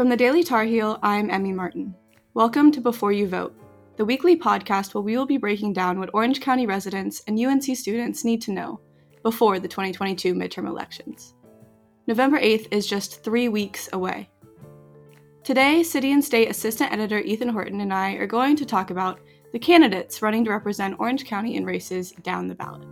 From the Daily Tar Heel, I'm Emmy Martin. Welcome to Before You Vote, the weekly podcast where we will be breaking down what Orange County residents and UNC students need to know before the 2022 midterm elections. November 8th is just three weeks away. Today, City and State Assistant Editor Ethan Horton and I are going to talk about the candidates running to represent Orange County in races down the ballot.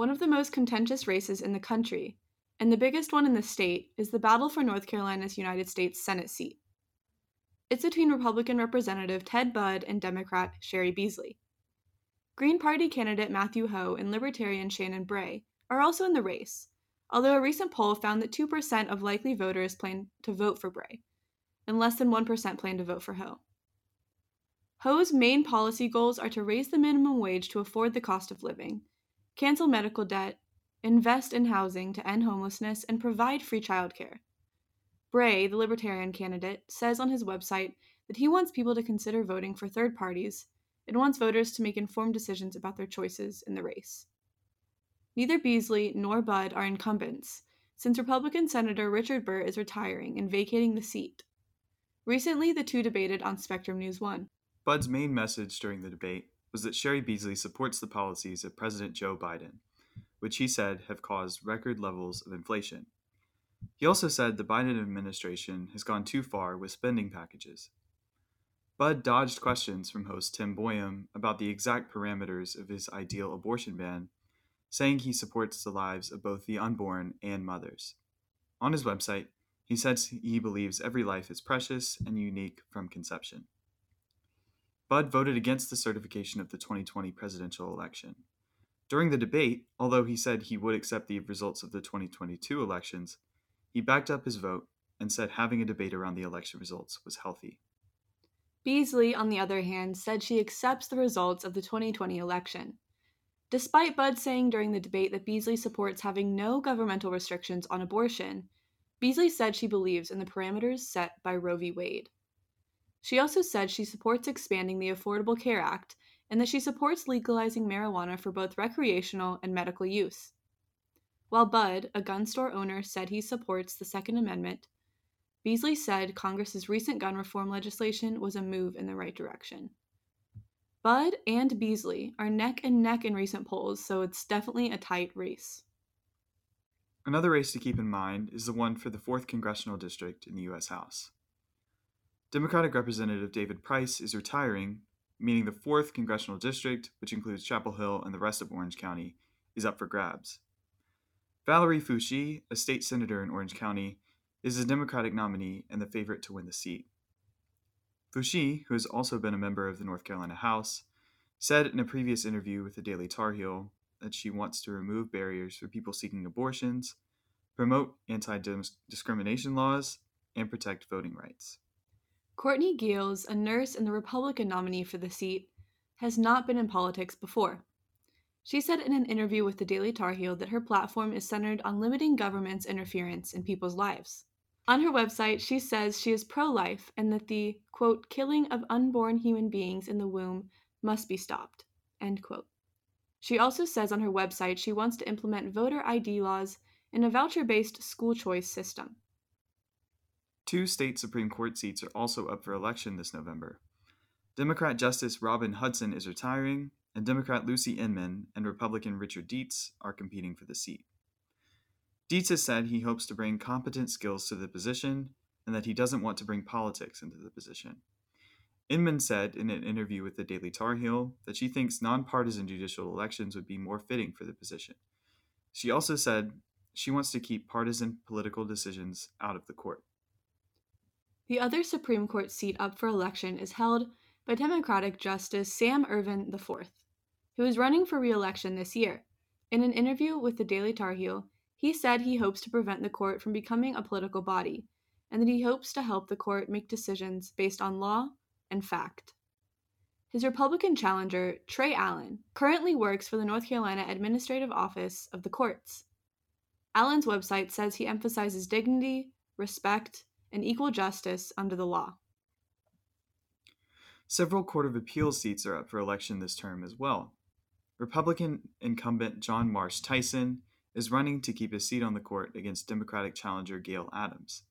One of the most contentious races in the country, and the biggest one in the state, is the battle for North Carolina's United States Senate seat. It's between Republican Representative Ted Budd and Democrat Cheri Beasley. Green Party candidate Matthew Hoh and Libertarian Shannon Bray are also in the race, although a recent poll found that 2% of likely voters plan to vote for Bray, and less than 1% plan to vote for Hoh. Hoh's main policy goals are to raise the minimum wage to afford the cost of living cancel medical debt, invest in housing to end homelessness, and provide free childcare. Bray, the Libertarian candidate, says on his website that he wants people to consider voting for third parties and wants voters to make informed decisions about their choices in the race. Neither Beasley nor Budd are incumbents, since Republican Senator Richard Burr is retiring and vacating the seat. Recently, the two debated on Spectrum News 1. Budd's main message during the debate was that Cheri Beasley supports the policies of President Joe Biden, which he said have caused record levels of inflation. He also said the Biden administration has gone too far with spending packages. Budd dodged questions from host Tim Boyum about the exact parameters of his ideal abortion ban, saying he supports the lives of both the unborn and mothers. On his website, he says he believes every life is precious and unique from conception. Budd voted against the certification of the 2020 presidential election. During the debate, although he said he would accept the results of the 2022 elections, he backed up his vote and said having a debate around the election results was healthy. Beasley, on the other hand, said she accepts the results of the 2020 election. Despite Budd saying during the debate that Beasley supports having no governmental restrictions on abortion, Beasley said she believes in the parameters set by Roe v. Wade. She also said she supports expanding the Affordable Care Act and that she supports legalizing marijuana for both recreational and medical use. While Budd, a gun store owner, said he supports the Second Amendment, Beasley said Congress's recent gun reform legislation was a move in the right direction. Budd and Beasley are neck and neck in recent polls, so it's definitely a tight race. Another race to keep in mind is the one for the 4th Congressional District in the U.S. House. Democratic Representative David Price is retiring, meaning the 4th Congressional District, which includes Chapel Hill and the rest of Orange County, is up for grabs. Valerie Foushee, a state senator in Orange County, is a Democratic nominee and the favorite to win the seat. Foushee, who has also been a member of the North Carolina House, said in a previous interview with the Daily Tar Heel that she wants to remove barriers for people seeking abortions, promote anti discrimination laws, and protect voting rights. Courtney Geels, a nurse and the Republican nominee for the seat, has not been in politics before. She said in an interview with the Daily Tar Heel that her platform is centered on limiting government's interference in people's lives. On her website, she says she is pro life and that the, quote, killing of unborn human beings in the womb must be stopped, end quote. She also says on her website she wants to implement voter ID laws in a voucher based school choice system. Two state Supreme Court seats are also up for election this November. Democrat Justice Robin Hudson is retiring, and Democrat Lucy Inman and Republican Richard Dietz are competing for the seat. Dietz has said he hopes to bring competent skills to the position and that he doesn't want to bring politics into the position. Inman said in an interview with the Daily Tar Heel that she thinks nonpartisan judicial elections would be more fitting for the position. She also said she wants to keep partisan political decisions out of the court. The other Supreme Court seat up for election is held by Democratic Justice Sam Ervin IV, who is running for re election this year. In an interview with the Daily Tar Heel, he said he hopes to prevent the court from becoming a political body, and that he hopes to help the court make decisions based on law and fact. His Republican challenger, Trey Allen, currently works for the North Carolina Administrative Office of the Courts. Allen's website says he emphasizes dignity, respect, and equal justice under the law. Several Court of Appeals seats are up for election this term as well. Republican incumbent John Marsh Tyson is running to keep his seat on the court against Democratic challenger Gale Adams.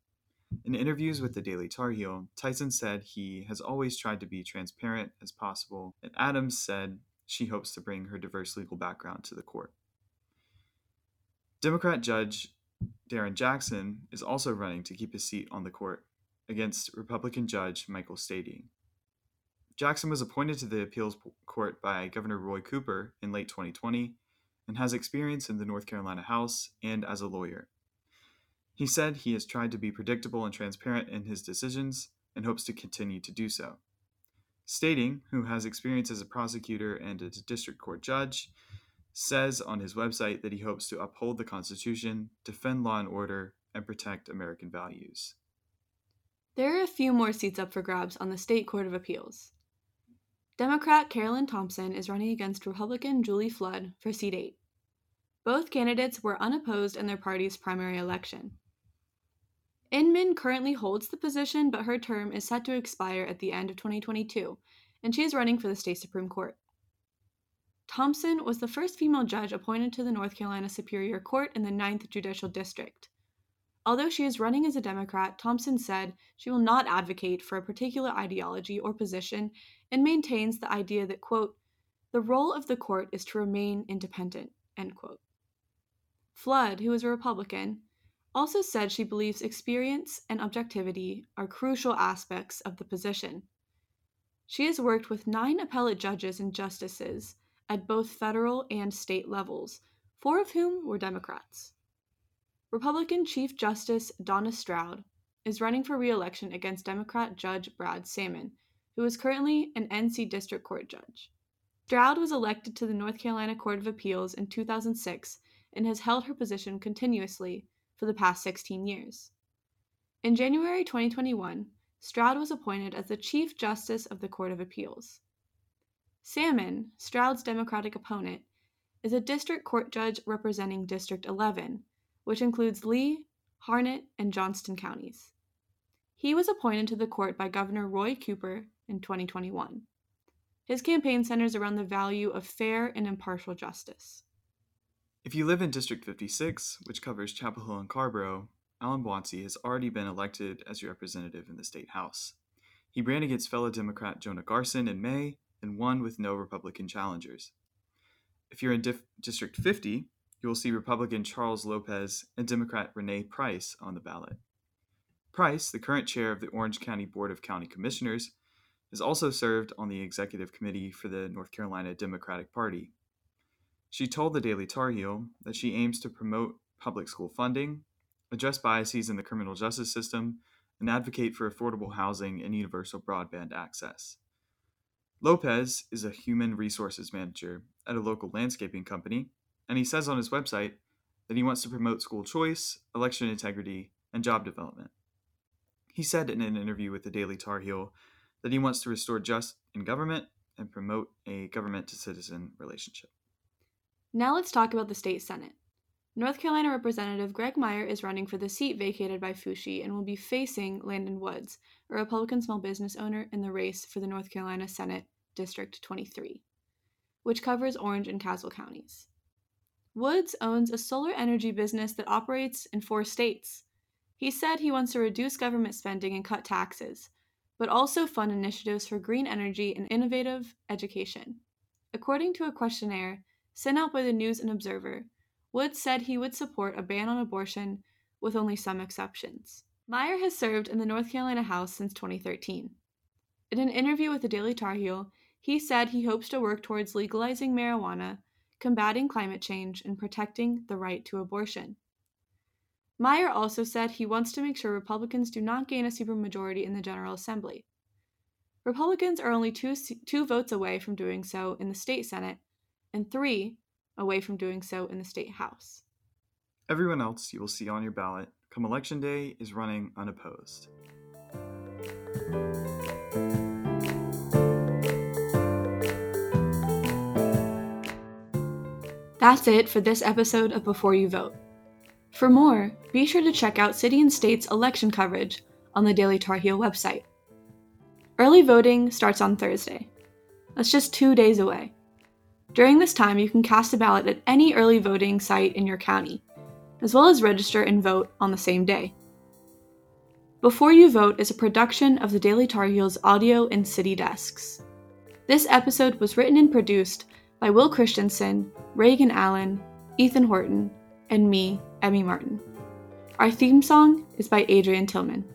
In interviews with the Daily Tar Heel, Tyson said he has always tried to be transparent as possible, and Adams said she hopes to bring her diverse legal background to the court. Democrat Judge Darren Jackson is also running to keep his seat on the court against Republican Judge Michael Stading. Jackson was appointed to the appeals court by Governor Roy Cooper in late 2020 and has experience in the North Carolina House and as a lawyer. He said he has tried to be predictable and transparent in his decisions and hopes to continue to do so. Stading, who has experience as a prosecutor and as a district court judge, says on his website that he hopes to uphold the Constitution, defend law and order, and protect American values. There are a few more seats up for grabs on the State Court of Appeals. Democrat Carolyn Thompson is running against Republican Julie Flood for seat 8. Both candidates were unopposed in their party's primary election. Inman currently holds the position, but her term is set to expire at the end of 2022, and she is running for the state Supreme Court. Thompson was the first female judge appointed to the North Carolina Superior Court in the 9th Judicial District. Although she is running as a Democrat, Thompson said she will not advocate for a particular ideology or position and maintains the idea that, quote, the role of the court is to remain independent, end quote. Flood, who is a Republican, also said she believes experience and objectivity are crucial aspects of the position. She has worked with nine appellate judges and justices at both federal and state levels, four of whom were Democrats. Republican Chief Justice Donna Stroud is running for re election against Democrat Judge Brad Salmon, who is currently an NC District Court judge. Stroud was elected to the North Carolina Court of Appeals in 2006 and has held her position continuously for the past 16 years. In January 2021, Stroud was appointed as the Chief Justice of the Court of Appeals. Salmon, Stroud's Democratic opponent, is a district court judge representing District 11, which includes Lee, Harnett, and Johnston counties. He was appointed to the court by Governor Roy Cooper in 2021. His campaign centers around the value of fair and impartial justice. If you live in District 56, which covers Chapel Hill and Carrboro, Allen Buansi has already been elected as your representative in the state house. He ran against fellow Democrat Jonah Garson in May and won with no Republican challengers. If you're in Dif- District 50, you will see Republican Charles Lopez and Democrat Renee Price on the ballot. Price, the current chair of the Orange County Board of County Commissioners, has also served on the executive committee for the North Carolina Democratic Party. She told the Daily Tar Heel that she aims to promote public school funding, address biases in the criminal justice system, and advocate for affordable housing and universal broadband access. Lopez is a human resources manager at a local landscaping company, and he says on his website that he wants to promote school choice, election integrity, and job development. He said in an interview with the Daily Tar Heel that he wants to restore trust in government and promote a government to citizen relationship. Now let's talk about the state senate. North Carolina Representative Graig Meyer is running for the seat vacated by Foushee and will be facing Landon Woods, a Republican small business owner, in the race for the North Carolina Senate District 23, which covers Orange and Caswell counties. Woods owns a solar energy business that operates in four states. He said he wants to reduce government spending and cut taxes, but also fund initiatives for green energy and innovative education. According to a questionnaire sent out by the News and Observer, Woods said he would support a ban on abortion with only some exceptions. Meyer has served in the North Carolina House since 2013. In an interview with the Daily Tar Heel, he said he hopes to work towards legalizing marijuana, combating climate change, and protecting the right to abortion. Meyer also said he wants to make sure Republicans do not gain a supermajority in the General Assembly. Republicans are only two, two votes away from doing so in the state Senate and three away from doing so in the state House. Everyone else you will see on your ballot come election day is running unopposed. That's it for this episode of Before You Vote. For more, be sure to check out City and State's election coverage on the Daily Tar Heel website. Early voting starts on Thursday. That's just two days away. During this time, you can cast a ballot at any early voting site in your county, as well as register and vote on the same day. Before You Vote is a production of the Daily Tar Heels audio and city desks. This episode was written and produced by Will Christensen, Reagan Allen, Ethan Horton, and me, Emmy Martin. Our theme song is by Adrian Tillman.